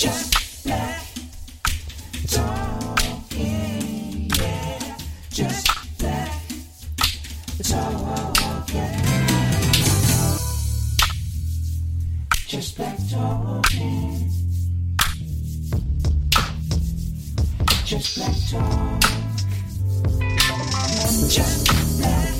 Just black talking. Just black talking. Just black talking. Just talk. Just black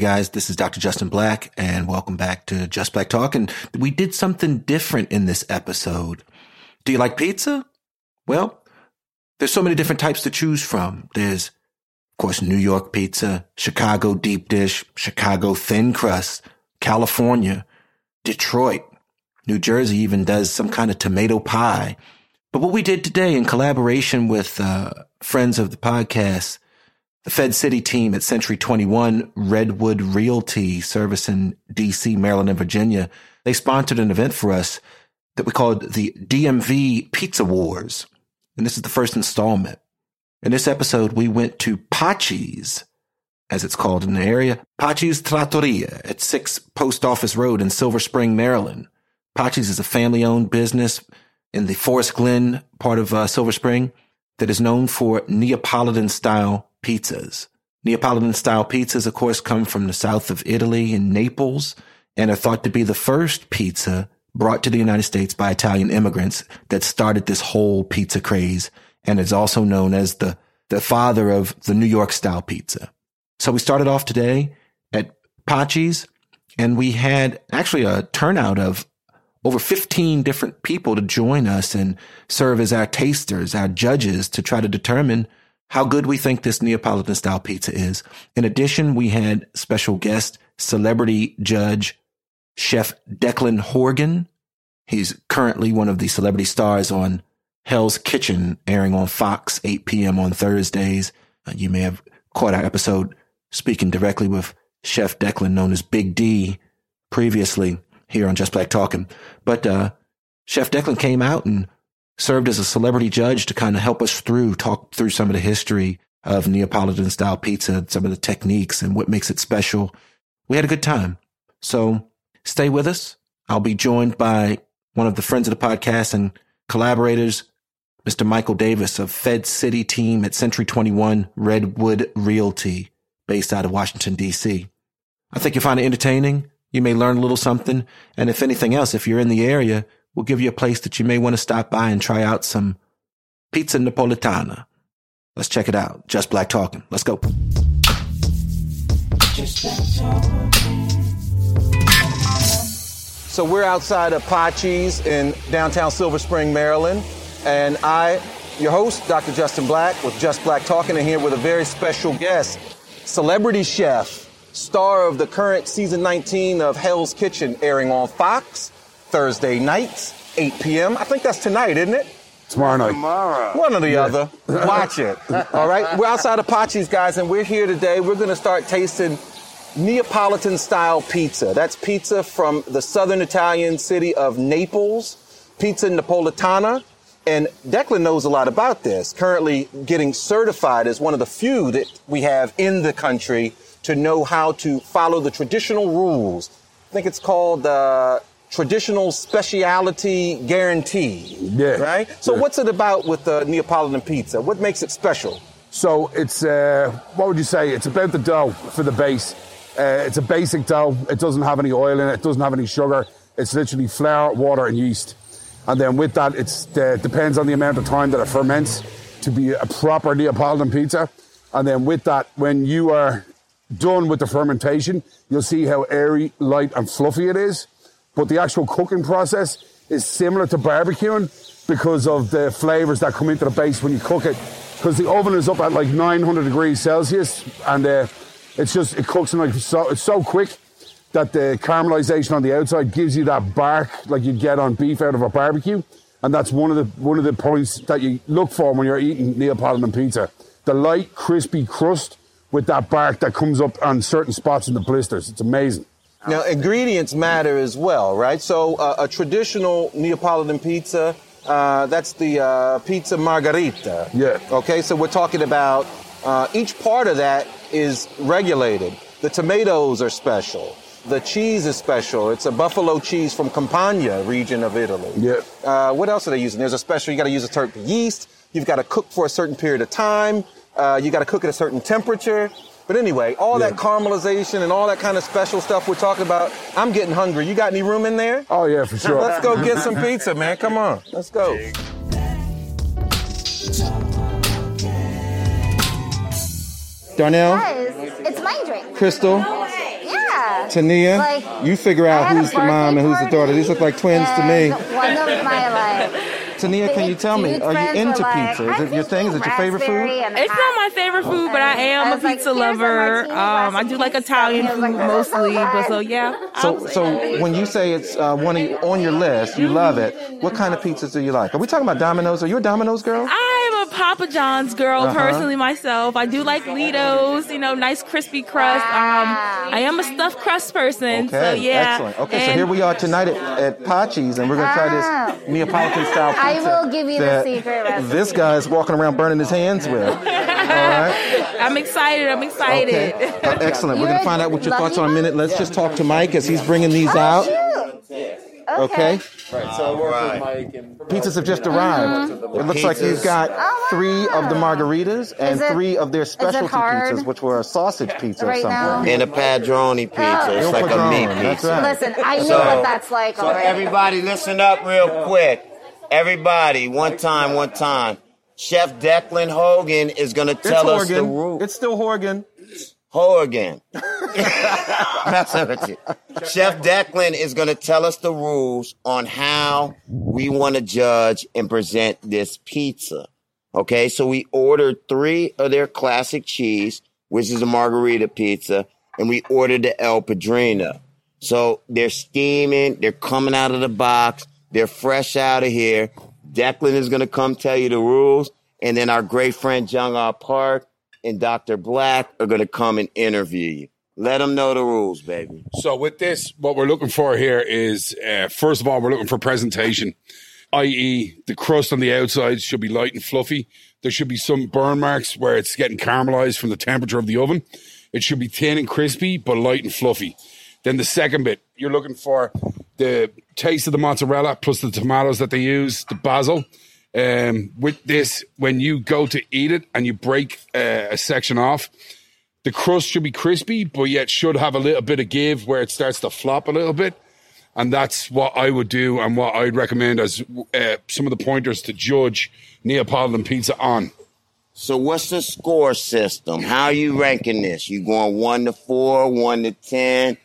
guys, this is Dr. Justin Black and welcome back to Just Black Talk. And we did something different in this episode. Do you like pizza? Well, there's so many different types to choose from. There's, of course, New York pizza, Chicago deep dish, Chicago thin crust, California, Detroit, New Jersey even does some kind of tomato pie. But what we did today in collaboration with uh, friends of the podcast, the Fed City team at Century 21 Redwood Realty service in DC, Maryland, and Virginia, they sponsored an event for us that we called the DMV Pizza Wars. And this is the first installment. In this episode, we went to Pachi's, as it's called in the area, Pachi's Trattoria at 6 Post Office Road in Silver Spring, Maryland. Pachi's is a family owned business in the Forest Glen part of uh, Silver Spring that is known for Neapolitan style pizzas. Neapolitan style pizzas, of course, come from the south of Italy in Naples and are thought to be the first pizza brought to the United States by Italian immigrants that started this whole pizza craze and is also known as the, the father of the New York style pizza. So we started off today at Pachi's and we had actually a turnout of over 15 different people to join us and serve as our tasters, our judges to try to determine how good we think this Neapolitan style pizza is. In addition, we had special guest celebrity judge chef Declan Horgan. He's currently one of the celebrity stars on Hell's Kitchen airing on Fox 8 p.m. on Thursdays. Uh, you may have caught our episode speaking directly with Chef Declan known as Big D previously here on Just Black Talking. But uh, Chef Declan came out and served as a celebrity judge to kind of help us through, talk through some of the history of Neapolitan style pizza, some of the techniques and what makes it special. We had a good time. So stay with us. I'll be joined by one of the friends of the podcast and collaborators, Mr. Michael Davis of Fed City team at Century 21 Redwood Realty, based out of Washington, D.C. I think you'll find it entertaining. You may learn a little something. And if anything else, if you're in the area, we'll give you a place that you may want to stop by and try out some pizza napolitana. Let's check it out. Just Black Talking. Let's go. So we're outside of Pachi's in downtown Silver Spring, Maryland, and I, your host, Dr. Justin Black, with Just Black Talking, and here with a very special guest, celebrity chef, star of the current season 19 of Hell's Kitchen, airing on Fox Thursday nights, 8 p.m. I think that's tonight, isn't it? Tomorrow night. Tomorrow. One or the other. Watch it. All right. We're outside of Pachi's, guys, and we're here today. We're going to start tasting Neapolitan style pizza. That's pizza from the southern Italian city of Naples, Pizza Napolitana. And Declan knows a lot about this, currently getting certified as one of the few that we have in the country to know how to follow the traditional rules. I think it's called uh, traditional speciality guarantee. Yeah. Right? So Yeah. what's it about with the Neapolitan pizza? What makes it special? So it's uh, what would you say? It's about the dough for the base. Uh, it's a basic dough. It doesn't have any oil in it. It doesn't have any sugar. It's literally flour, water, and yeast. And then with that, it uh, depends on the amount of time that it ferments to be a proper Neapolitan pizza. And then with that, when you are done with the fermentation, you'll see how airy, light, and fluffy it is. But the actual cooking process is similar to barbecuing because of the flavors that come into the base when you cook it. Because the oven is up at like 900 degrees Celsius, and uh, it's just it cooks in like so it's so quick that the caramelization on the outside gives you that bark like you'd get on beef out of a barbecue, and that's one of the one of the points that you look for when you're eating Neapolitan pizza. The light, crispy crust with that bark that comes up on certain spots in the blisters. It's amazing. Now, ingredients matter as well, right? So, uh, a traditional Neapolitan pizza, uh, that's the uh, pizza margherita. Yeah. Okay, so we're talking about uh, each part of that is regulated. The tomatoes are special. The cheese is special. It's a buffalo cheese from Campania region of Italy. Yeah. Uh, what else are they using? There's a special, you got to use a certain yeast. You've got to cook for a certain period of time. Uh, you got to cook at a certain temperature. But anyway, all that caramelization and all that kind of special stuff we're talking about, I'm getting hungry. You got any room in there? Oh yeah, for sure. Let's go get some pizza, man. Come on. Let's go. Darnell, Guys, it's my drink. Crystal, Yeah. Tania, Like, you figure out who's the mom and who's the daughter. These look like twins to me. One of my like. Tania, can you tell me, are you friends were into like, pizza? Is it your thing? Is it your favorite food? raspberry It's not my favorite food, but I am I a was like, pizza a lover. Um, I do like. Italian And he was food like, mostly, "Oh, but so yeah. So, so when you say it's uh, one of, on your list, you love it. What kind of pizzas do you like? Are we talking about Domino's? Are you a Domino's girl? I'm a Papa John's girl Uh-huh. personally myself. I do like Ledo's, you know, nice crispy crust. Um, I am a stuffed crust person, Okay, so yeah. excellent. Okay, so here we are tonight at, at Pachi's, and we're gonna try this Neapolitan style pizza. I will give you the secret recipe. This guy is walking around burning his hands with. All right. I'm excited. I'm excited. Okay. Uh, excellent. We're You're gonna find out what your thoughts are in a minute. Let's lucky just talk to Mike as he's bringing these Oh, out. shoot. Okay. Right. So I right. Mike and pizzas have just arrived. It looks like you've Pizzas. got Oh, three of the margheritas and it- three of their specialty pizzas, which were a sausage pizza right or something. now? And a padrone pizza. Oh. It's Il like a meat pizza. right. Listen, I know So- what that's like So already. everybody listen up real quick. Everybody, one time, one time. Chef Declan Hogan is gonna It's tell us the Horgan. rule. It's still Horgan. Hogan. Messing with you. Chef Declan is gonna tell us the rules on how we want to judge and present this pizza. Okay, so we ordered three of their classic cheese, which is a margherita pizza, and we ordered the El Padrino. So they're steaming, they're coming out of the box, they're fresh out of here. Declan is going to come tell you the rules, and then our great friend Jung Ah Park and Dr. Black are going to come and interview you. Let them know the rules, baby. So with this, what we're looking for here is, uh, first of all, we're looking for presentation, i.e., the crust on the outside should be light and fluffy. There should be some burn marks where it's getting caramelized from the temperature of the oven. It should be thin and crispy, but light and fluffy. Then the second bit, you're looking for the taste of the mozzarella plus the tomatoes that they use, the basil. Um, with this, when you go to eat it and you break uh, a section off, the crust should be crispy, but yet should have a little bit of give where it starts to flop a little bit. And that's what I would do and what I'd recommend as uh, some of the pointers to judge Neapolitan pizza on. So what's the score system? How are you ranking this? You going one to four, one to ten?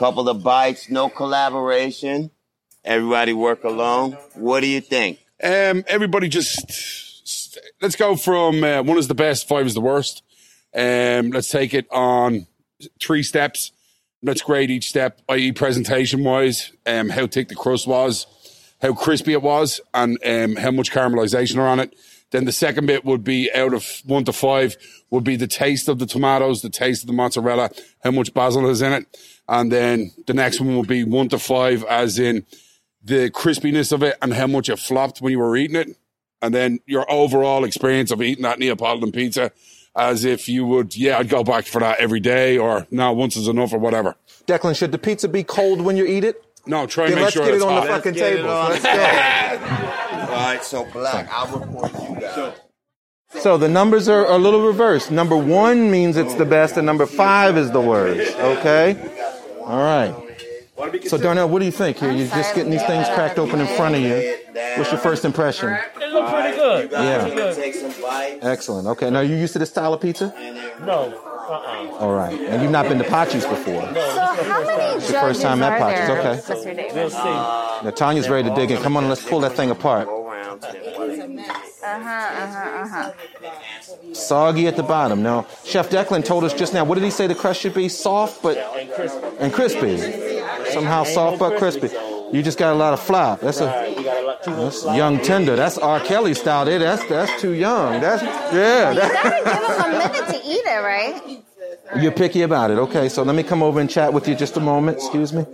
Couple of bites, no collaboration. Everybody work alone. What do you think? Um, everybody just let's go from uh, one is the best, five is the worst. Um, let's take it on three steps. Let's grade each step, i.e., presentation wise, um, how thick the crust was, how crispy it was, and um, how much caramelization are on it. Then the second bit would be out of one to five would be the taste of the tomatoes, the taste of the mozzarella, how much basil is in it, and then the next one would be one to five, as in the crispiness of it and how much it flopped when you were eating it, and then your overall experience of eating that Neapolitan pizza, as if you would, yeah, I'd go back for that every day, or now once is enough, or whatever. Declan, should the pizza be cold when you eat it? No, try and Then make let's sure get it it's on the fucking table. Let's go. All right, so Black, I'll report you guys. So the numbers are a little reversed. Number one means it's the best, and number five is the worst. Okay? All right. So Darnell, what do you think here? You're just getting these things cracked open in front of you. What's your first impression? It looked pretty good. Yeah. You gonna some bites? Excellent. Okay. Now are you used to this style of pizza? No. Uh-uh. All right. And you've not been to Pachi's before. So how many judges first time at are Potter's, there, okay. Mr. We'll Davis? see. Now Tanya's ready to dig in. Come on, let's pull that thing apart. Go around to them. Uh-huh, uh-huh, uh-huh. Soggy at the bottom. Now, Chef Declan told us just now. What did he say? The crust should be soft, but And crispy. and crispy. Somehow soft but crispy. You just got a lot of flop. That's a Right, you got a lot. That's young tender. That's R. Kelly style. There, that's that's too young. That's yeah. You That, gotta give them a minute to eat it, right? you're picky about it. Okay, so let me come over and chat with you just a moment. Excuse me.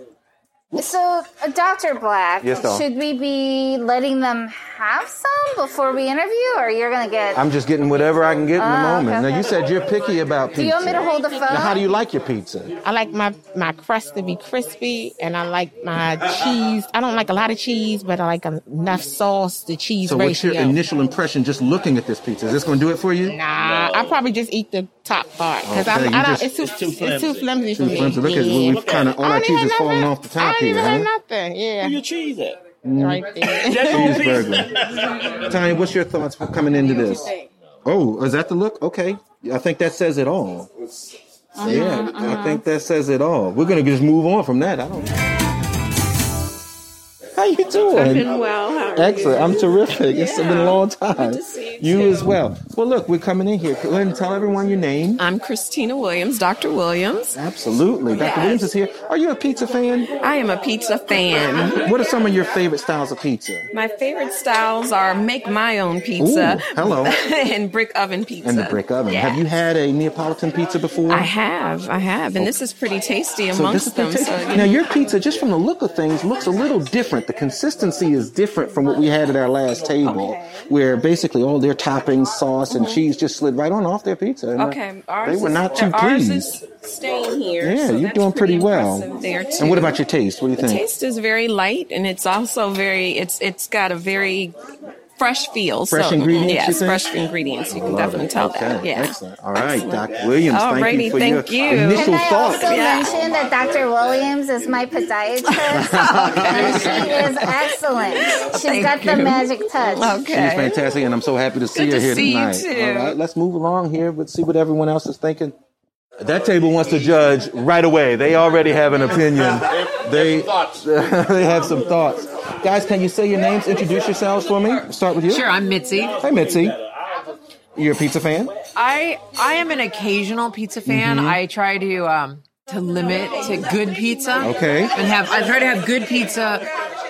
So, Dr. Black, Yes, doll. should we be letting them have some before we interview, or you're gonna get? I'm just getting whatever I can get in the Ah, moment. okay. Now you said you're picky about pizza. Do you want me to hold the phone? Now, how do you like your pizza? I like my, my crust to be crispy, and I like my cheese. I don't like a lot of cheese, but I like enough sauce to cheese So, what's ratio. your initial impression just looking at this pizza? Is this going to do it for you? Nah, I probably just eat the top part because Okay, I'm I don't, just- it's too It's too it's too flimsy for me. Look at Yeah. we've kind of all our cheese even is falling no- off the I top don't here. even have Huh? nothing. Yeah, Where your cheese at? Mm. right there. That? Cheeseburger. Tanya, what's your thoughts for coming into this? Oh, is that the look? Okay, I think that says it all. Uh-huh, yeah, I uh-huh. think that says it all. We're gonna just move on from that. I don't. How you doing? I've been well. How are Excellent. you? I'm terrific. It's been a long time. to see you You as well. Well, look, we're coming in here. Go ahead and tell everyone your name. I'm Christina Williams, Dr. Williams. Absolutely. Dr. Williams is here. Are you a pizza fan? I am a pizza fan. What are some of your favorite styles of pizza? My favorite styles are make my own pizza. Ooh, hello. and brick oven pizza. And the brick oven. Yeah. Have you had a Neapolitan pizza before? I have, I have, and this is pretty tasty So amongst this is them. the So, now know, your pizza, just from the look of things, looks a little different. The consistency is different from what we had at our last table, where basically all their toppings, sauce, and cheese just slid right on off their pizza. And, uh, Mm-hmm. okay, ours they were is- not too ours pleased. is staying here. yeah, so you're doing pretty, well. There too. And what about your taste? What do you The think? taste is very light, and it's also very. It's it's got a very fresh feel. Fresh so, mm, ingredients, you Yes, think? fresh ingredients. You can definitely it. tell okay. that. Yeah. Excellent. All right, Excellent. Dr. Williams, thank you for thank your you. initial Can I thoughts. also Yeah. mention that Dr. Williams is my podiatrist? and she is excellent. She's Thank got the you. magic touch. She's fantastic, and I'm so happy to see Good her to here see you tonight. too. All right, let's move along here. Let's see what everyone else is thinking. That table wants to judge right away. They already have an opinion. They they have some thoughts. Guys, can you say your names? Introduce yourselves for me. We'll start with you. Sure, I'm Mitzi. Hey, Mitzi. You're a pizza fan? I I am an occasional pizza fan. Mm-hmm. I try to um to limit to good pizza. Okay. And have I try to have good pizza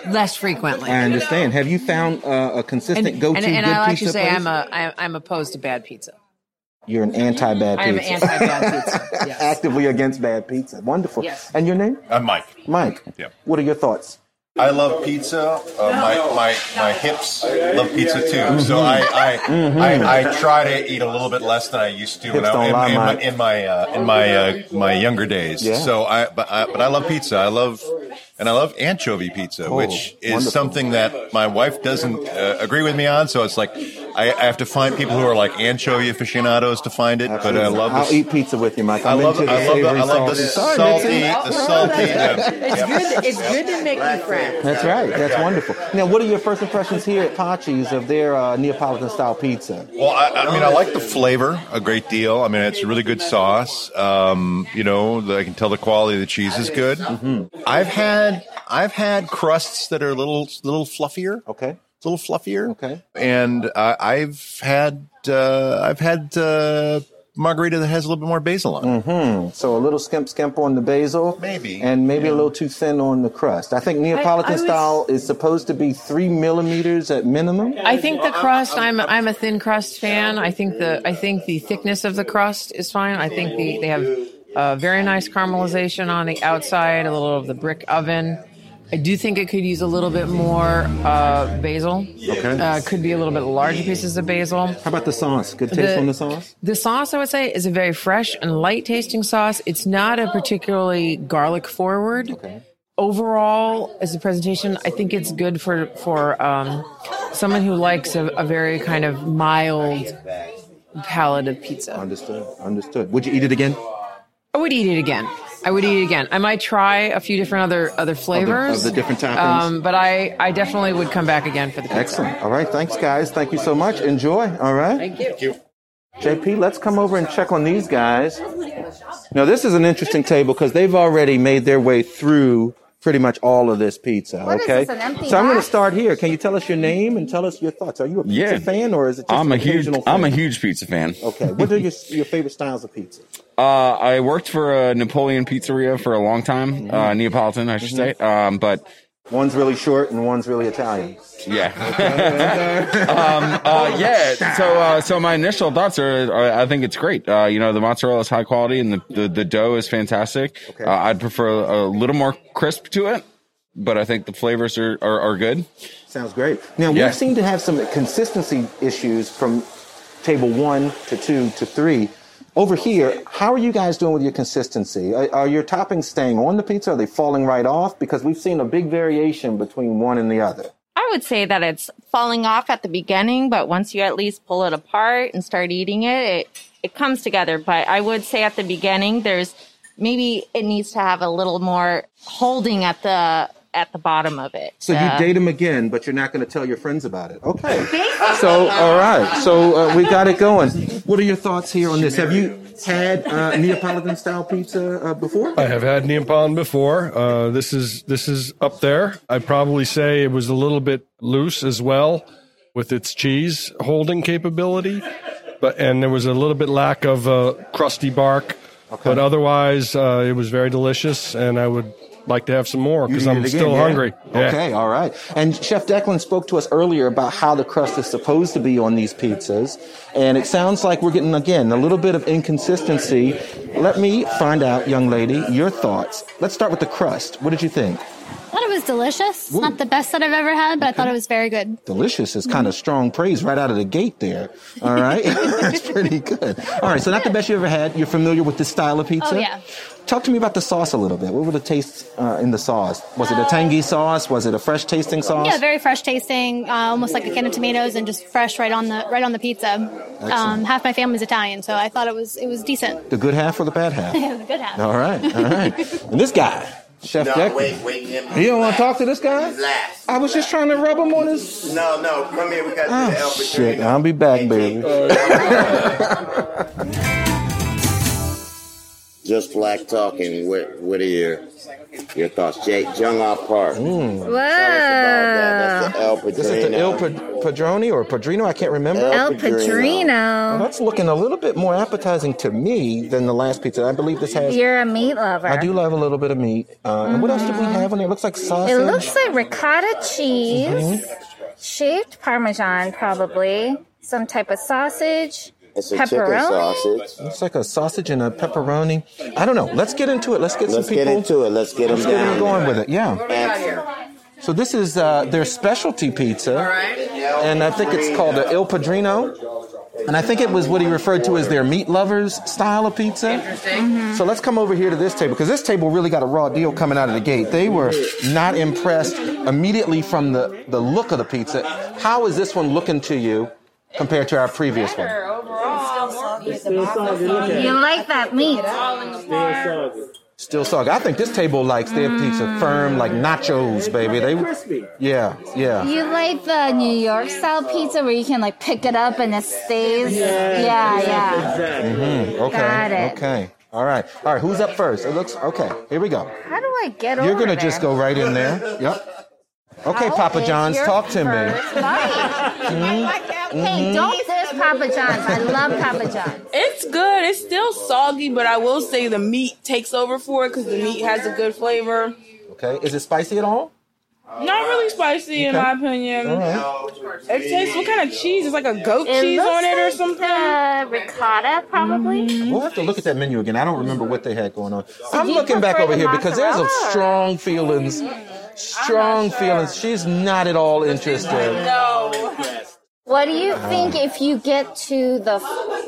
less frequently. I understand. Have you found uh, a consistent and, go-to and, and good I'll pizza actually say place? I'm a I'm, I'm opposed to bad pizza. You're an anti-bad I am pizza. anti-bad pizza. Yes. Actively against bad pizza. Wonderful. Yes. And your name? I'm Mike. Mike. Yeah. What are your thoughts? I love pizza. Uh, my, my my hips love pizza too. So I I, I I try to eat a little bit less than I used to when I, lie, in, in, my in my uh, in my uh, my younger days. Yeah. So I but I but I love pizza. I love and I love anchovy pizza, Oh, which is wonderful. something that my wife doesn't uh, agree with me on. So it's like I, I have to find people who are like anchovy aficionados to find it. But I love I'll this. eat pizza with you, Mike. I I'm love, into I love, the, I love the salty. salty, the salty. uh, It's yep. good it's good to make new friends. That's right. That's wonderful. Now, what are your first impressions here at Pachi's of their uh, Neapolitan style pizza? Well, I, I mean, I like the flavor a great deal. I mean, it's a really good sauce. Um, you know, I can tell the quality of the cheese is good. Mm-hmm. I've had I've had crusts that are a little little fluffier, Okay. a little fluffier. Okay. And uh, I've had uh, I've had uh, margherita that has a little bit more basil on it. Hmm. So a little skimp skimp on the basil, Maybe. and maybe a little too thin on the crust. I think Neapolitan I was- style is supposed to be three millimeters at minimum. I think the crust. I'm I'm a thin crust fan. I think the I think the thickness of the crust is fine. I think the they have uh, very nice caramelization on the outside, a little of the brick oven. I do think it could use a little bit more uh, basil. Okay. Uh, could be a little bit larger pieces of basil. How about the sauce? Good taste The- on the sauce. The sauce, I would say, is a very fresh and light tasting sauce. It's not a particularly garlic forward. Okay. Overall, as a presentation, I think it's good for for um, someone who likes a, a very kind of mild palate of pizza. Understood. Understood. Would you eat it again? I would eat it again. I would eat it again. I might try a few different other other flavors of the different toppings? um, but I I definitely would come back again for the pizza. Excellent. All right. Thanks, guys. Thank you so much. Enjoy. All right. Thank you. JP, let's come over and check on these guys. Now, this is an interesting table because they've already made their way through pretty much all of this pizza. What is okay, this, an empty so I'm going to start here. Can you tell us your name and tell us your thoughts? Are you a pizza Yeah. fan or is it just I'm an a huge fan? I'm a huge pizza fan. Okay, what are your your favorite styles of pizza? Uh, I worked for a Napoleon pizzeria for a long time, uh, Neapolitan, I should say. Um, but One's really short and one's really Italian. Yeah. um, uh, yeah. So, uh, so my initial thoughts are, are I think it's great. Uh, you know, the mozzarella is high quality and the, the, the dough is fantastic. Uh, I'd prefer a little more crisp to it, but I think the flavors are, are, are good. Sounds great. Now, we Yeah. seem to have some consistency issues from table one to two to three. Over here, how are you guys doing with your consistency? Are, are your toppings staying on the pizza? Are they falling right off? Because we've seen a big variation between one and the other. I would say that it's falling off at the beginning, but once you at least pull it apart and start eating it, it, it comes together. But I would say at the beginning, there's maybe it needs to have a little more holding at the at the bottom of it. So you date him again, but you're not going to tell your friends about it. Okay. So, all right. So uh, we got it going. What are your thoughts here on this? Have you had uh, Neapolitan style pizza uh, before? I have had Neapolitan before. Uh, this is this is up there. I'd probably say it was a little bit loose as well with its cheese holding capability, but and there was a little bit lack of uh, crusty bark. But otherwise, uh, it was very delicious, and I would like to have some more because I'm again, still yeah? hungry. Yeah. Okay, all right. And Chef Declan spoke to us earlier about how the crust is supposed to be on these pizzas. And it sounds like we're getting, again, a little bit of inconsistency. Let me find out, young lady, your thoughts. Let's start with the crust. What did you think? I thought it was delicious. It's not the best that I've ever had, but I thought it was very good. Delicious is kind of mm-hmm. strong praise right out of the gate there. All right. That's pretty good. All right. So, not the best you ever had. You're familiar with this style of oh, pizza? Oh, yeah. Talk to me about the sauce a little bit. What were the tastes uh, in the sauce? Was it a tangy sauce? Was it a fresh tasting sauce? Yeah, very fresh tasting, uh, almost like a can of tomatoes, and just fresh right on the right on the pizza. Um, half my family's Italian, so I thought it was it was decent. The good half or the bad half? it was good half. All right, all right. And this guy, Chef No, Declan. wait, wait. him- You don't want to talk to this guy? Last. I was just trying to rub him on his. No, no, come here. We got to do the El Oh, shit. Padrino. I'll be back, baby. Just black talking. What, what are your your thoughts, Jake? Jung Ah Park. Whoa. That's the El This is the Padrino. Il Pad- Padroni or Padrino? I can't remember. El Padrino. Well, that's looking a little bit more appetizing to me than the last pizza. I believe this has. You're a meat lover. I do love a little bit of meat. Uh, And what else did we have on there? It looks like sausage. It looks like ricotta cheese, Mhm. shaved parmesan, probably some type of sausage, It's a chicken pepperoni. sausage. It's like a sausage and a pepperoni. I don't know. Let's get into it. Let's get some people. Let's get into it. Let's get them Let's get them down. going with it. Yeah. Answer. So this is uh, their specialty pizza, and I think it's called a Il Padrino. And I think it was what he referred to as their meat lovers style of pizza. Interesting. So let's come over here to this table because this table really got a raw deal coming out of the gate. They were not impressed immediately from the, the look of the pizza. How is this one looking to you compared to our previous one? You like that meat? Still soggy. I think this table likes their pizza firm, like nachos, baby. They, yeah, yeah. You like the New York style pizza where you can like pick it up and it stays? Yeah, yeah. hmm Okay. Got it. Okay. All right. All right. Who's up first? It looks okay. Here we go. How do I get You're over gonna there? just go right in there. Yep. Okay, Papa John's, talk to me. first bite. Hmm? Hey, hmm? don't diss Papa John's. I love Papa John's. It's good. It's still soggy, but I will say the meat takes over for it because the meat has a good flavor. Okay. Is it spicy at all? Not really spicy in Okay. my opinion. All right. It tastes what kind of cheese? It's like a goat It cheese on it or like, something. Uh, ricotta, probably. We'll have to look at that menu again. I don't remember what they had going on. I'm looking back over the here because there's a strong feelings. Strong feelings. She's not at all interested. No. What do you think if you get to the,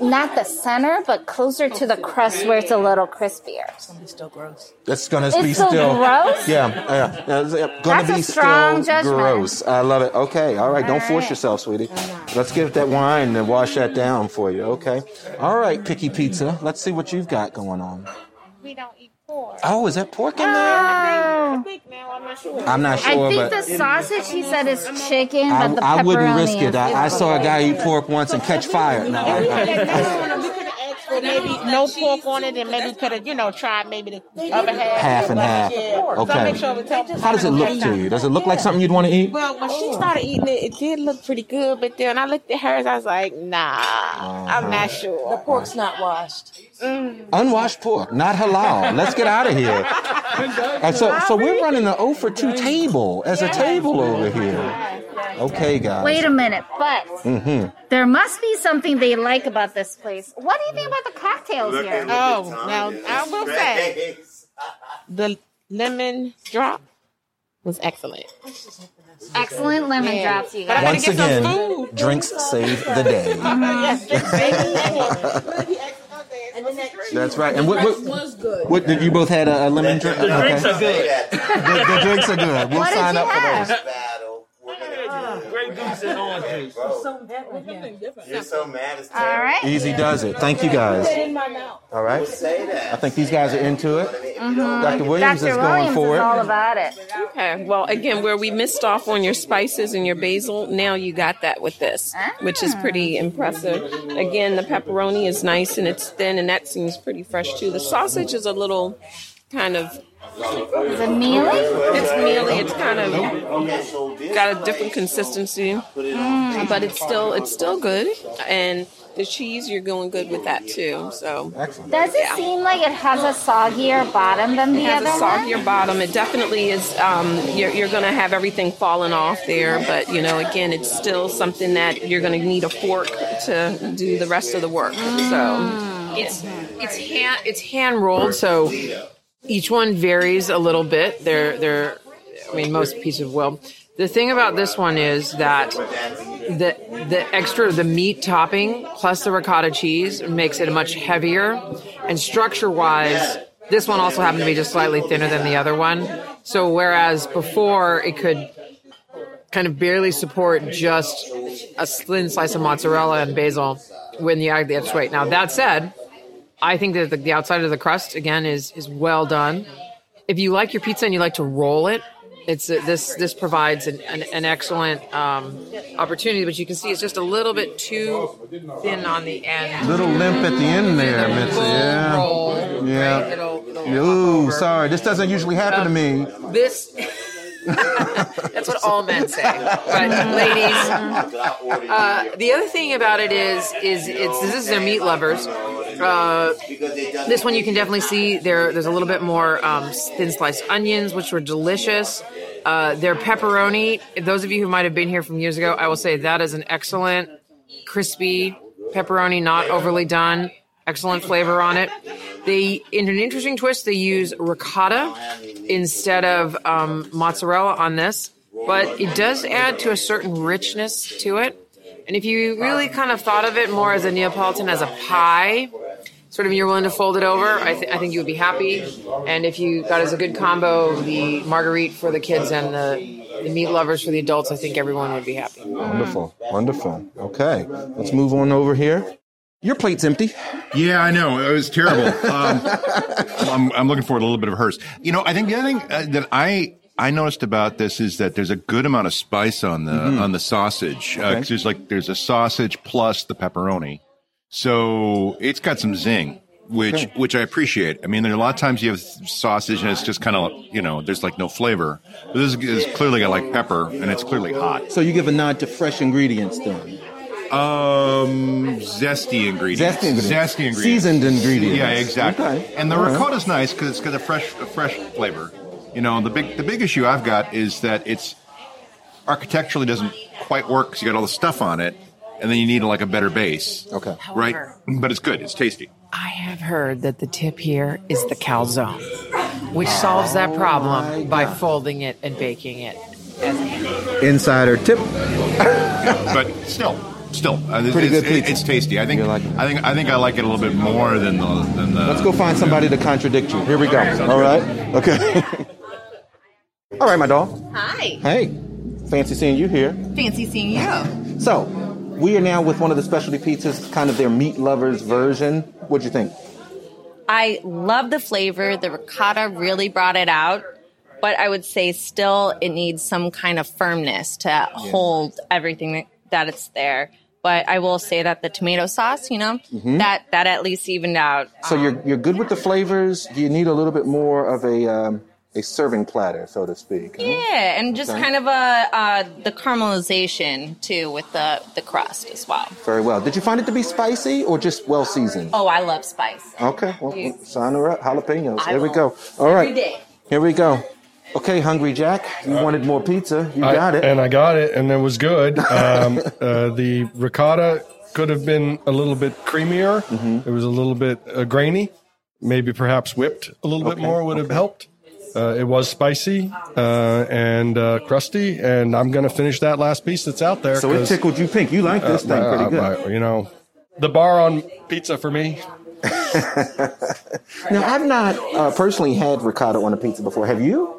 not the center, but closer to the crust where it's a little crispier? It's still gross. That's gonna It's be still still gross? Yeah, yeah. yeah, it's, uh, Gonna That's a be strong still judgment. gross. I love it. Okay, all right. Don't All force yourself, sweetie. Let's give that wine and wash that down for you. Okay. All right, picky pizza. Let's see what you've got going on. We don't eat pork. Oh, is that pork in there? Oh. I'm not sure. I sure, I think but the sausage he said is chicken, I, but the I wouldn't pepperoni risk it. is- I, I saw a guy eat pork once and catch fire. No, I- I- with maybe no pork on it, and maybe could have, you know, tried maybe the other half. Half and half. Yeah. So I Okay. make sure we tell How does it look to you? Does it look like something you'd want to eat? Well, when she started eating it, it did look pretty good, but then I looked at hers, I was like, nah, uh-huh. I'm not sure. The pork's not washed. Unwashed pork, not halal. Let's get out of here. Uh, so, so we're running an 0 for 2 table as a table over here. Okay, guys. Wait a minute, but Mm-hmm. there must be something they like about this place. What do you think about the cocktails here? Oh, now I will say the lemon drop was excellent. Excellent lemon Yeah. drops, you guys. gotta Once get some again, food. drinks save the day. That's right. And what, what, was good. what did you both had a, a lemon drink? The drinks are good. the, the drinks are good. We'll What did sign you up for have? those. Grey Goose and orange juice. You're so mad. It's All right. Easy does it. Thank you guys. All right. Say that. I think these guys are into it. Mm-hmm. Dr. Williams Dr. is going Williams for is it. all about it. Okay. Well, again, where we missed off on your spices and your basil, now you got that with this, which is pretty ah. impressive. Again, the pepperoni is nice and it's thin, and that seems pretty fresh too. The sausage is a little kind of. Is it mealy? It's mealy. It's kind of got a different consistency, but it's still it's still good. And the cheese, you're going good with that too. So Does it seem like it has a soggier bottom than the it has other a one? soggier bottom. It definitely is. Um, you're you're going to have everything falling off there, but you know, again, it's still something that you're going to need a fork to do the rest of the work. So It's it's hand it's hand rolled, so each one varies a little bit. They're they're I mean most pieces will. The thing about this one is that the the extra the meat topping plus the ricotta cheese makes it much heavier and structure wise this one also happened to be just slightly thinner than the other one. So whereas before it could kind of barely support just a thin slice of mozzarella and basil when you add the extra weight. Now that said, I think that the, the outside of the crust again is is well done. If you like your pizza and you like to roll it, it's uh, this this provides an, an, an excellent um, opportunity. But you can see it's just a little bit too thin on the end. Little limp at the end there, Mitzi. Yeah. roll, Yeah. right? It'll- it'll Ooh, sorry. This doesn't usually happen to me. This. That's what all men say. But ladies, uh, the other thing about it is, is it's this is their meat lovers. Uh, this one you can definitely see there. There's a little bit more um, thin sliced onions, which were delicious. Uh, their pepperoni. Those of you who might have been here from years ago, I will say that is an excellent, crispy pepperoni, not overly done. Excellent flavor on it. They, in an interesting twist, they use ricotta instead of um, mozzarella on this, but it does add to a certain richness to it. And if you really kind of thought of it more as a Neapolitan, as a pie, sort of you're willing to fold it over, I, th- I think you would be happy. And if you got as a good combo the marguerite for the kids and the, the meat lovers for the adults, I think everyone would be happy. Wonderful. Wonderful. Okay. Let's move on over here. Your plate's empty. Yeah, I know. It was terrible. Um, I'm, I'm looking forward to a little bit of hers. You know, I think the other thing uh, that I I noticed about this is that there's a good amount of spice on the Mhm. on the sausage. Uh, Okay. 'cause there's like there's a sausage plus the pepperoni, so it's got some zing. Which, Okay. which I appreciate. I mean, there are a lot of times you have sausage and it's just kind of, you know, there's like no flavor. But this is, is clearly got like pepper and it's clearly hot. So you give a nod to fresh ingredients then. Um, zesty ingredients. Zesty ingredients. Zesty ingredients. Seasoned ingredients. Yeah, exactly. Okay. And the All right. ricotta's nice because it's got a fresh, a fresh flavor. You know, the big, the big issue I've got is that it's architecturally doesn't quite work because you got all the stuff on it, and then you need like a better base. Okay. Right. But it's good. It's tasty. I have heard that the tip here is the calzone, which solves that problem by folding it and baking it. Insider tip. but still, still, uh, it's, Pretty good it's, pizza. it's tasty. I think. I think. I think I like it a little bit more than the than the. Let's go find somebody to contradict you. Here we go. All right. Okay. All right, my doll. Hi. Hey. Fancy seeing you here. Fancy seeing you. So, we are now with one of the specialty pizzas, kind of their meat lovers version. What'd you think? I love the flavor. The ricotta really brought it out, but I would say still it needs some kind of firmness to hold everything that, that it's there. But I will say that the tomato sauce, you know, Mhm. that that at least evened out. So you're you're good with the flavors. Do you need a little bit more of a um, a serving platter, so to speak? huh? Yeah, and just Okay. kind of a uh, the caramelization too with the the crust as well. Very well. Did you find it to be spicy or just well seasoned? Oh, I love spice. Okay, well, sign her up. Jalapenos. I Here we go. All right. Here we go. Okay, Hungry Jack, you wanted more pizza. You I- got it. and I got it, and it was good. Um, uh, the ricotta could have been a little bit creamier. Mm-hmm. It was a little bit uh, grainy. Maybe perhaps whipped a little bit more would have helped. Uh, it was spicy uh, and uh, crusty, and I'm going to finish that last piece that's out there. So it tickled you pink. You like this uh, thing pretty uh, good. uh, you know, the bar on pizza for me. Now, I've not uh, personally had ricotta on a pizza before. Have you?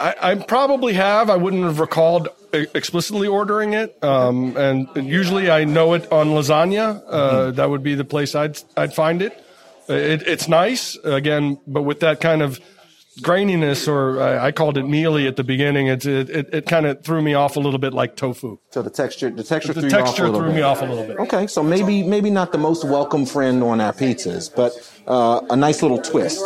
I, I probably have. I wouldn't have recalled explicitly ordering it. Um, and usually I know it on lasagna. Uh, That would be the place I'd I'd find it. It. It's nice again, but with that kind of graininess, or I, I called it mealy at the beginning. It's, it it, it kind of threw me off a little bit like tofu. So the texture, the texture, The threw you off threw bit. me off a little bit. Okay, so maybe maybe not the most welcome friend on our pizzas, but uh, a nice little twist.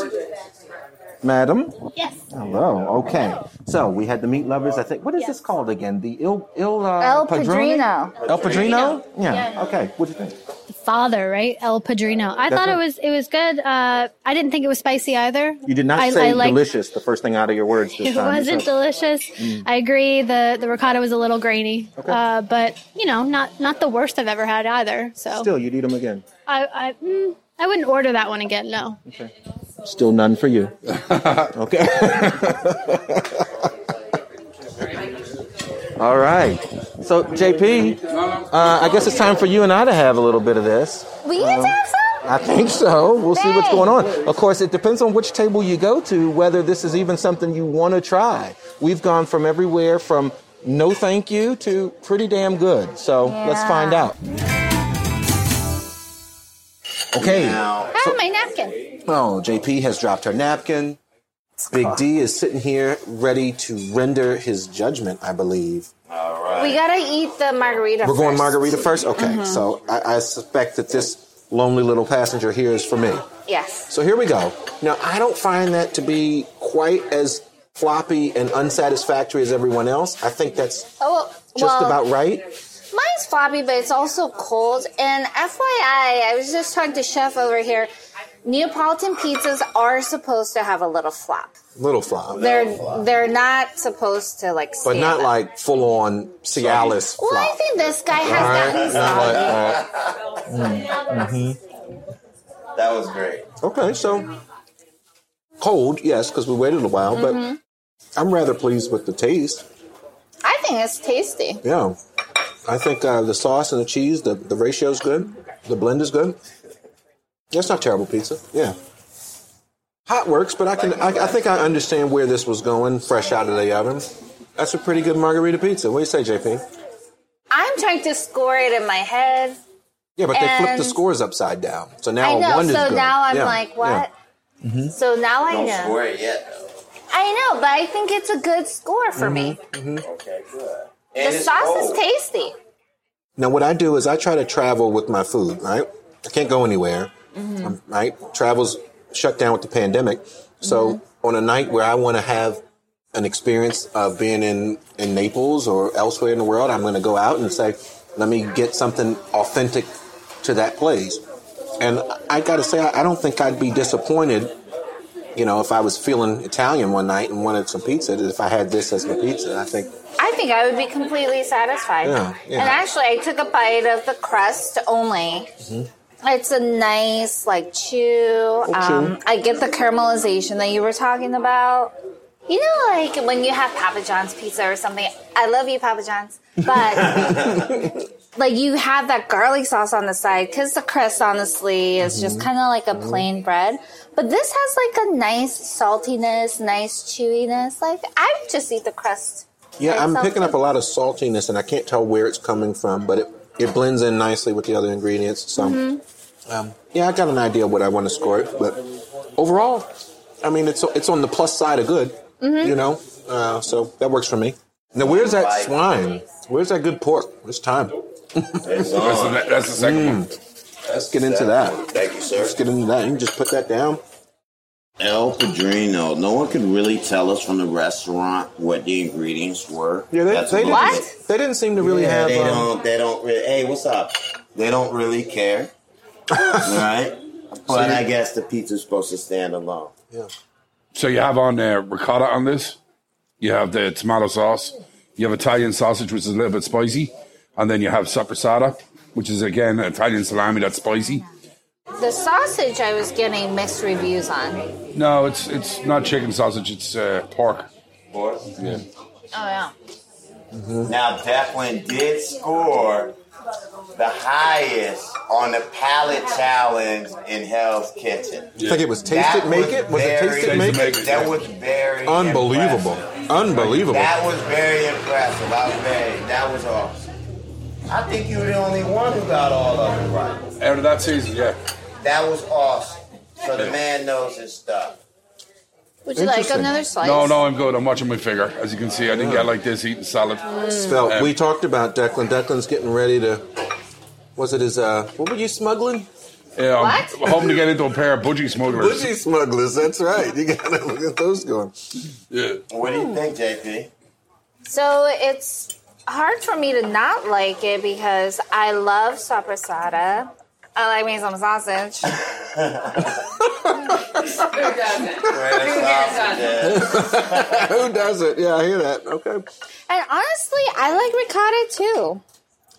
Madam? Yes. Hello. Okay. So we had the meat lovers. I think. What is this called again? The Il Il uh, El Padrone? Padrino. El Padrino. Yeah. Yeah. Okay. What do you think? The father, right? El Padrino. I That's thought it was it was good. Uh, I didn't think it was spicy either. You did not I, say I liked- delicious. The first thing out of your words this It time. wasn't So- delicious. Mm. I agree. the The ricotta was a little grainy, uh, but you know, not not the worst I've ever had either. So Still, you'd eat them again. I I, mm, I wouldn't order that one again. No. Still none for you. okay. All right. So, JP, uh, I guess it's time for you and I to have a little bit of this. We get to have some? I think so. We'll see what's going on. Of course, it depends on which table you go to whether this is even something you want to try. We've gone from everywhere from no thank you to pretty damn good. So let's find out. Okay. Ah, my napkin. Oh, JP has dropped her napkin. Big D is sitting here ready to render his judgment, I believe. All right. We gotta eat the margherita. We're going margherita first? Okay. Mhm. So I, I suspect that this lonely little passenger here is for me. Yes. So here we go. Now, I don't find that to be quite as floppy and unsatisfactory as everyone else. I think that's Oh, just well, about right. Mine's floppy, but it's also cold. And FYI, I was just talking to Chef over here. Neapolitan pizzas are supposed to have a little flop. Little flop. They're they're not supposed to like. but not up. like full on Cialis Well, I think this guy has gotten sloppy. That was great. Okay, so cold, yes, because we waited a while, but Mhm. I'm rather pleased with the taste. I think it's tasty. Yeah, I think uh, the sauce and the cheese, the the ratio is good. The blend is good. That's not terrible pizza. Yeah, hot works, but I can I, I think I understand where this was going, fresh out of the oven. That's a pretty good margherita pizza. What do you say, JP? I'm trying to score it in my head. Yeah, but they flipped the And- scores upside down, so now I know. one is So good. now I'm Yeah, like, what? yeah. Mhm. So now I Don't know. score it yet, though. I know, but I think it's a good score for me. Okay, good. The And it's sauce cold. is tasty. Now, what I do is I try to travel with my food, right? I can't go anywhere, Mm-hmm. um, right? Travel's shut down with the pandemic. So, Mm-hmm. on a night where I want to have an experience of being in, in Naples or elsewhere in the world, I'm going to go out and say, let me get something authentic to that place. And I got to say, I I don't think I'd be disappointed, you know, if I was feeling Italian one night and wanted some pizza, if I had this as my pizza. I think I think I would be completely satisfied. Yeah, yeah. And actually, I took a bite of the crust only. Mhm. It's a nice, like, chew. chew. Um, I get the caramelization that you were talking about. You know, like when you have Papa John's pizza or something. I love you, Papa John's. But, like, you have that garlic sauce on the side because the crust, honestly, is just Mm-hmm. kind of like a plain bread. But this has, like, a nice saltiness, nice chewiness. Like, I just eat the crust. Yeah, I'm picking up a lot of saltiness, and I can't tell where it's coming from, but it, it blends in nicely with the other ingredients. So, Mhm. um, yeah, I got an idea what I want to score it, but overall, I mean, it's it's on the plus side of good, Mhm. you know. Uh, so that works for me. Now, where's that swine? Where's that good pork? It's time. It's That's the, that's the second one. Let's get into that. Thank you, sir. Let's get into that. You can just put that down. El Padrino. No one could really tell us from the restaurant what the ingredients were. Yeah, they, That's they, a didn't, they didn't seem to really Yeah, have. They um, don't. They don't really. Hey, what's up? They don't really care, right? But you- I guess the pizza's supposed to stand alone. Yeah. So you have on uh, ricotta on this. You have the tomato sauce. You have Italian sausage, which is a little bit spicy, and then you have sopressata, which is again Italian salami that's spicy. The sausage I was getting mixed reviews on. No, it's it's not chicken sausage. It's uh, pork. Pork. Yeah. Oh yeah. Now Declan did score the highest on the palate challenge in Hell's Kitchen. I think it was Taste That It, Make It? Was it very- Taste It, Make It? That was very Unbelievable. impressive. Unbelievable. That was very impressive. I was very. That was awesome. I think you were the only one who got all of it right. Out of that season, yeah. That was awesome. So the man knows his stuff. Would you like another slice? No, no, I'm good. I'm watching my figure. As you can see, I didn't get like this eating salad. Svelte, Um, we talked about Declan. Declan's getting ready to. Was it his? Uh, what were you smuggling? Yeah, I'm hoping to get into a pair of budgie smugglers. Budgie smugglers. That's right. You gotta look at those going. Yeah. What do you think, JP? So it's hard for me to not like it because I love soppressata. I like me some sausage. Who does it? Yeah, I hear that. Okay. And honestly, I like ricotta too.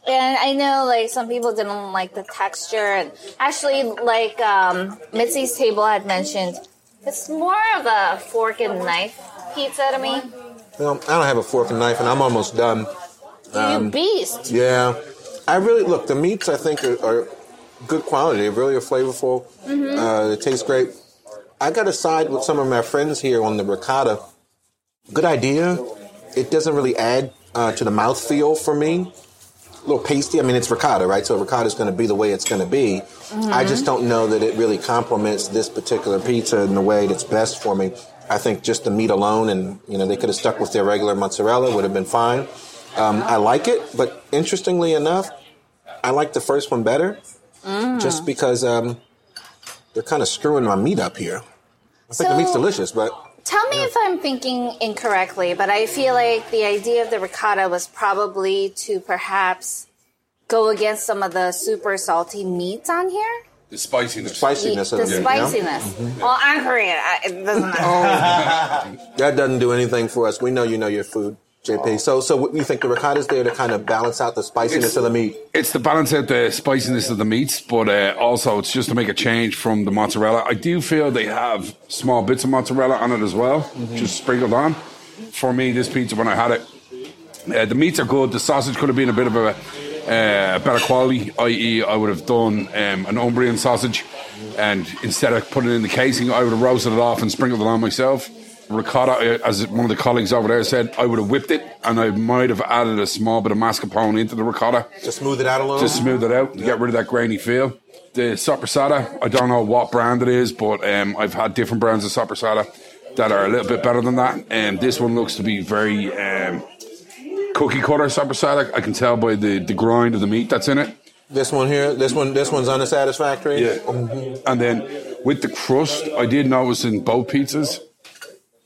And I know like some people didn't like the texture and actually like um Mitzi's table had mentioned it's more of a fork and knife pizza to me. Well, I don't have a fork and knife, and I'm almost done. You beast. Yeah, I really look. The meats I think are, are good quality. They really are flavorful. Mhm. Uh, they taste great. I got to side with some of my friends here on the ricotta. Good idea. It doesn't really add uh, to the mouthfeel for me. A little pasty. I mean, it's ricotta, right? So ricotta is going to be the way it's going to be. I just don't know that it really complements this particular pizza in the way that's best for me. I think just the meat alone, and you know, they could have stuck with their regular mozzarella, would have been fine. Um, I like it, but interestingly enough, I like the first one better, Mm. just because um, they're kind of screwing my meat up here. I think the meat's delicious, but Tell me if I'm thinking incorrectly, but I feel like the idea of the ricotta was probably to perhaps go against some of the super salty meats on here. The spiciness. spiciness the of it. spiciness. Mhm. Well, I'm Korean. I, it doesn't matter. That doesn't do anything for us. We know you know your food, JP. So, so what do you think the ricotta's there to kind of balance out the spiciness of the meat? It's to balance out the spiciness of the meats, but uh, also it's just to make a change from the mozzarella. I do feel they have small bits of mozzarella on it as well, Mm-hmm. just sprinkled on. For me, this pizza, when I had it, uh, the meats are good. The sausage could have been a bit of a uh, better quality, i.e., I would have done um, an Umbrian sausage, and instead of putting it in the casing, I would have roasted it off and sprinkled it on myself. Ricotta, uh, as one of the colleagues over there said, I would have whipped it, and I might have added a small bit of mascarpone into the ricotta. To smooth it out a little? To smooth it out, to get rid of that grainy feel. The soppressata, I don't know what brand it is, but um, I've had different brands of soppressata that are a little bit better than that. And this one looks to be very um, cookie cutter soppressata. I can tell by the, the grind of the meat that's in it. This one here, this one, this one's unsatisfactory. Yeah. And then with the crust, I did notice in both pizzas,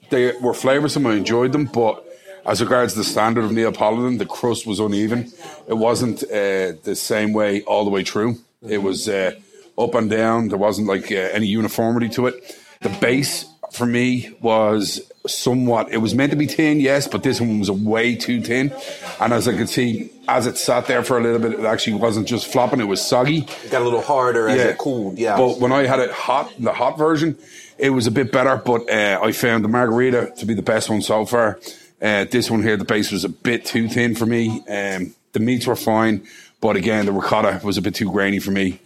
they were flavoursome. I enjoyed them, but as regards the standard of Neapolitan, the crust was uneven. It wasn't uh, the same way all the way through. It was uh, up and down. There wasn't like uh, any uniformity to it. The base for me was somewhat. It was meant to be thin, yes, but this one was way too thin. And as I could see, as it sat there for a little bit, it actually wasn't just flopping; it was soggy. It got a little harder as it cooled. Yeah. But when I had it hot, the hot version, it was a bit better. But uh, I found the margherita to be the best one so far. Uh, this one here, the base was a bit too thin for me. Um, the meats were fine, but again, the ricotta was a bit too grainy for me.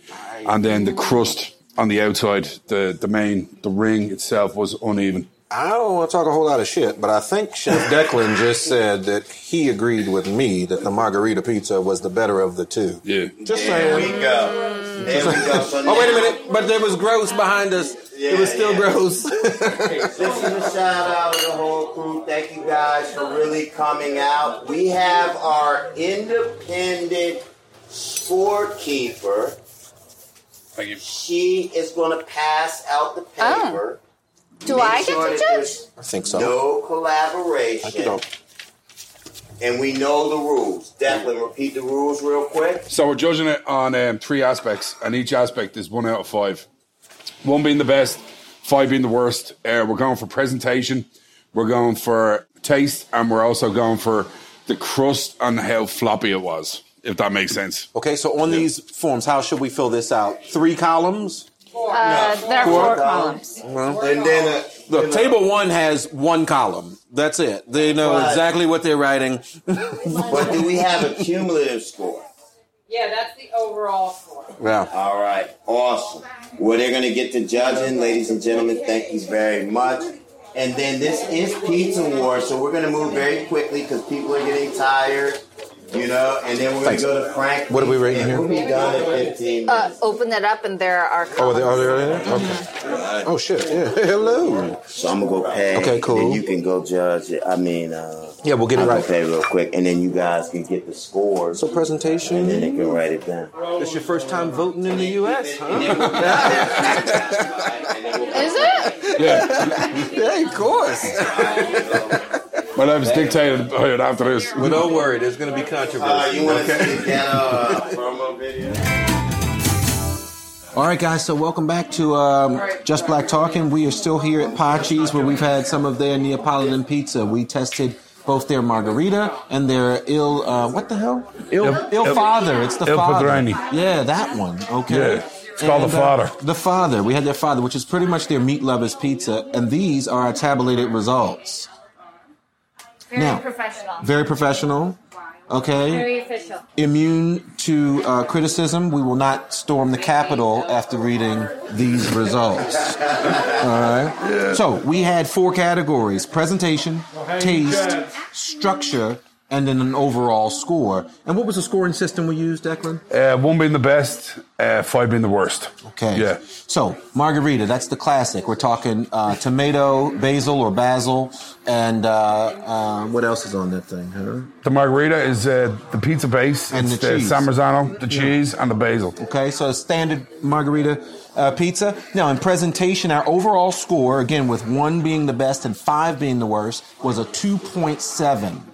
And then the crust on the outside, the the main, the ring itself was uneven. I don't want to talk a whole lot of shit, but I think Chef Declan just said that he agreed with me that the margherita pizza was the better of the two. Yeah. Just There saying. we go. There we go. Oh, wait a minute. But there was gross behind us. It was still yeah. gross. This is a shout out to the whole crew. Thank you guys for really coming out. We have our independent scorekeeper. Thank you. She is going to pass out the Oh. paper. Do Make I get to judge? I think so. No collaboration. Okey-doke. And we know the rules. Declan, repeat the rules real quick. So we're judging it on um, three aspects, and each aspect is one out of five. One being the best, five being the worst. Uh, we're going for presentation, we're going for taste, and we're also going for the crust and how floppy it was. If that makes sense. Okay, so on these forms, how should we fill this out? Three columns? Uh, there are four columns. And then uh, Look, table one has one column. That's it. They know Right. exactly what they're writing. But do we have a cumulative score? Yeah, that's the overall score. Yeah. All right. Awesome. Well, they're going to get to judging. Ladies and gentlemen, thank you very much. And then this is Pizza War, so we're going to move very quickly because people are getting tired, you know, and then we're going to go to Frank. What are we rating here? We'll be done at 15 Uh, open that up and there are Oh, columns. they are they there? Okay. Oh shit! Yeah. Hello. So I'm gonna go pay. Okay, cool. And then you can go judge it. I mean, uh, Yeah, we'll get it I'll right. Go pay real quick, and then you guys can get the scores. So presentation. And then they can write it down. This your first time voting in the U.S., huh? Is it? Yeah. yeah, of course. My life is dictated by after this. Well, don't worry. There's going to be controversy. Uh, you want to see that uh, promo video? All right, guys. So welcome back to um, Just Black Talking. We are still here at Pacci's, where we've had some of their Neapolitan pizza. We tested both their margherita and their ill Uh, what the hell? ill Il- il, Il- father. It's the Il father. Padroni. Yeah, that one. Okay. Yeah. It's called the Father. the father. We had their father, which is pretty much their meat lovers pizza, and these are our tabulated results. Very Now, professional. Very professional. Okay Very official. immune to uh, criticism. We will not storm the Capitol after reading these results. All right. So we had four categories: presentation, taste, structure, and then an overall score. And what was the scoring system we used, Declan? Uh, one being the best, uh, five being the worst. Okay. Yeah. So margherita, that's the classic. We're talking uh, tomato, basil or basil, and uh, uh, what else is on that thing? Huh? The margherita is uh, the pizza base, And it's the cheese. San Marzano, the cheese, and the basil. Okay, so a standard margherita uh, pizza. Now, in presentation, our overall score, again, with one being the best and five being the worst, was a 2.7.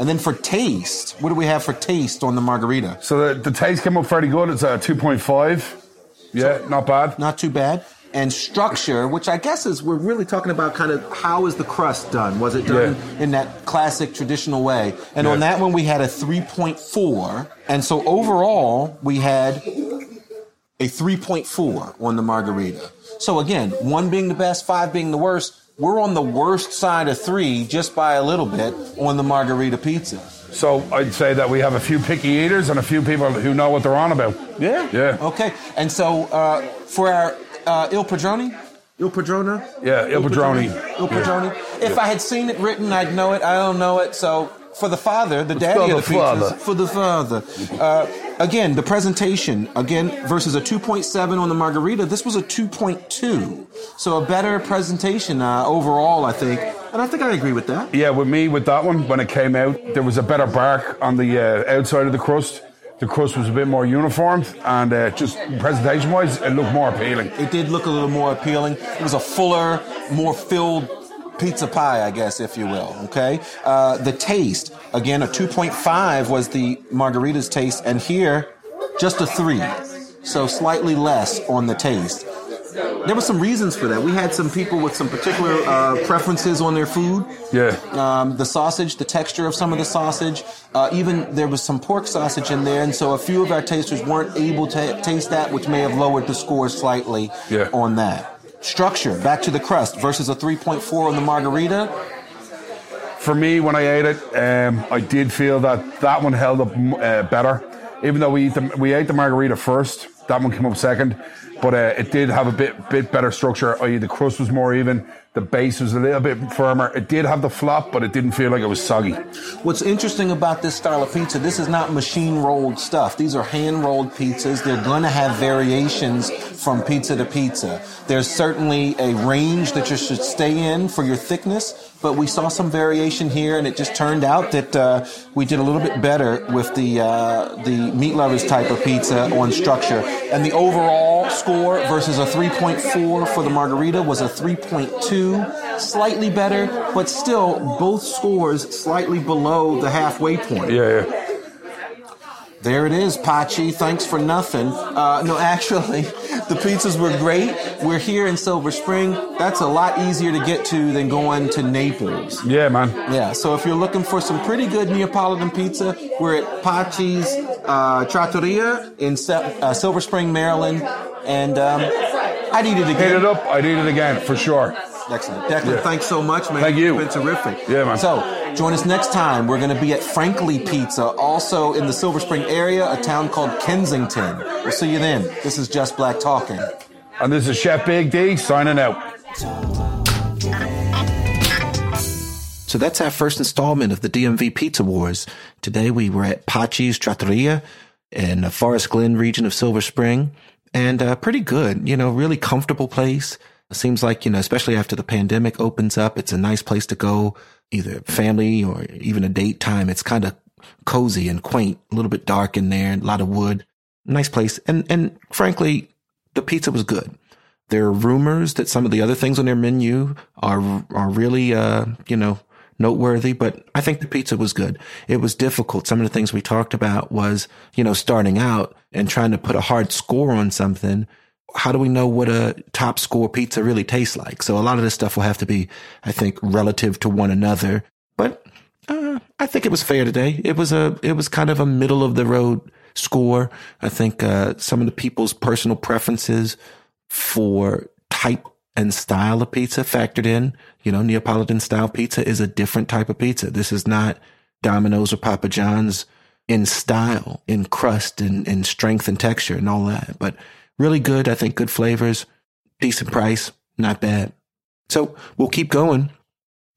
And then for taste, what do we have for taste on the margherita? So the, the taste came up fairly good. It's uh, a 2.5. Yeah, not bad. Not too bad. And structure, which I guess is we're really talking about kind of how is the crust done? Was it done in that classic traditional way? And on that one we had a 3.4. And so overall we had a 3.4 on the margherita. So again, one being the best, five being the worst. We're on the worst side of three just by a little bit on the margherita pizza. So I'd say that we have a few picky eaters and a few people who know what they're on about. Yeah. Yeah. Okay. And so uh, for our uh, Il Padrone, Il Padrona, Yeah, Il Padrone. Il Padrone. If I had seen it written, I'd know it. I don't know it. So for the father, the daddy for of the father. for the father. Uh, again, the presentation again versus a 2.7 on the margherita. This was a 2.2. So a better presentation uh, overall, I think. And I think I agree with that. Yeah, with me, with that one, when it came out, there was a better bark on the uh, outside of the crust. The crust was a bit more uniformed, and uh, just presentation wise, it looked more appealing. It did look a little more appealing. It was a fuller, more filled pizza pie, I guess, if you will. Okay. Uh, the taste, again, a 2.5 was the margherita's taste, and here, just a three. So slightly less on the taste. There were some reasons for that. We had some people with some particular uh, preferences on their food. Yeah. Um, the sausage, the texture of some of the sausage. Uh, even there was some pork sausage in there, and so a few of our tasters weren't able to taste that, which may have lowered the score slightly Yeah. on that. Structure, back to the crust versus a 3.4 on the margherita. For me, when I ate it, um, I did feel that that one held up uh, better. Even though we the, we ate the margherita first, that one came up second. but uh, it did have a bit bit better structure. I.e., the crust was more even, the base was a little bit firmer. It did have the flop, but it didn't feel like it was soggy. What's interesting about this style of pizza, this is not machine rolled stuff. These are hand rolled pizzas. They're going to have variations from pizza to pizza. There's certainly a range that you should stay in for your thickness, but we saw some variation here, and it just turned out that uh, we did a little bit better with the uh, the meat lovers type of pizza on structure. And the overall score versus a 3.4 for the margherita was a 3.2, slightly better, but still both scores slightly below the halfway point. Yeah, yeah. There it is, Pacci. Thanks for nothing. Uh, no, actually, the pizzas were great. We're here in Silver Spring. That's a lot easier to get to than going to Naples. Yeah, man. Yeah, so if you're looking for some pretty good Neapolitan pizza, we're at Pacci's uh, Trattoria in Se- uh, Silver Spring, Maryland. And um, I'd eat it again. Hit it up. I'd eat it again for sure. Excellent. Declan, Yeah. thanks so much, man. Thank you. It's been terrific. Yeah, man. So, join us next time. We're going to be at Frankly Pizza, also in the Silver Spring area, a town called Kensington. We'll see you then. This is Just Black Talking. And this is Chef Big D signing out. So that's our first installment of the DMV Pizza Wars. Today we were at Pacci's Trattoria in the Forest Glen region of Silver Spring and uh, pretty good, you know, really comfortable place. It seems like, you know, especially after the pandemic opens up, it's a nice place to go, either family or even a date time. It's kind of cozy and quaint, a little bit dark in there, a lot of wood. Nice place. And, and frankly, the pizza was good. There are rumors that some of the other things on their menu are, are really, uh, you know, noteworthy, but I think the pizza was good. It was difficult. Some of the things we talked about was, you know, starting out and trying to put a hard score on something. How do we know what a top score pizza really tastes like? So a lot of this stuff will have to be, I think, relative to one another. But uh, I think it was fair today. It was a, it was kind of a middle of the road score. I think uh, some of the people's personal preferences for type and style of pizza factored in. You know, Neapolitan style pizza is a different type of pizza. This is not Domino's or Papa John's in style, in crust, and in strength and texture and all that. But really good. I think good flavors, decent price, not bad. So we'll keep going.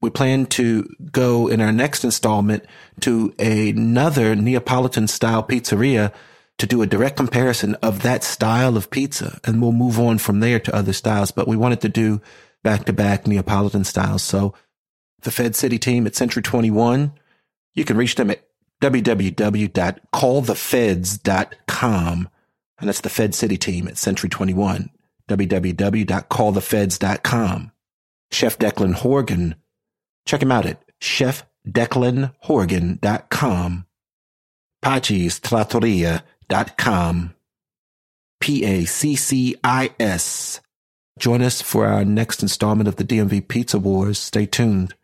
We plan to go in our next installment to another Neapolitan style pizzeria to do a direct comparison of that style of pizza. And we'll move on from there to other styles. But we wanted to do back to back Neapolitan styles. So the Fed City team at Century 21, you can reach them at www.callthefeds.com. And that's the Fed City team at Century 21, www.callthefeds.com. Chef Declan Horgan, check him out at chefdeclanhorgan.com. Pacci's Trattoria.com. P-A-C-C-I-S. Join us for our next installment of the DMV Pizza Wars. Stay tuned.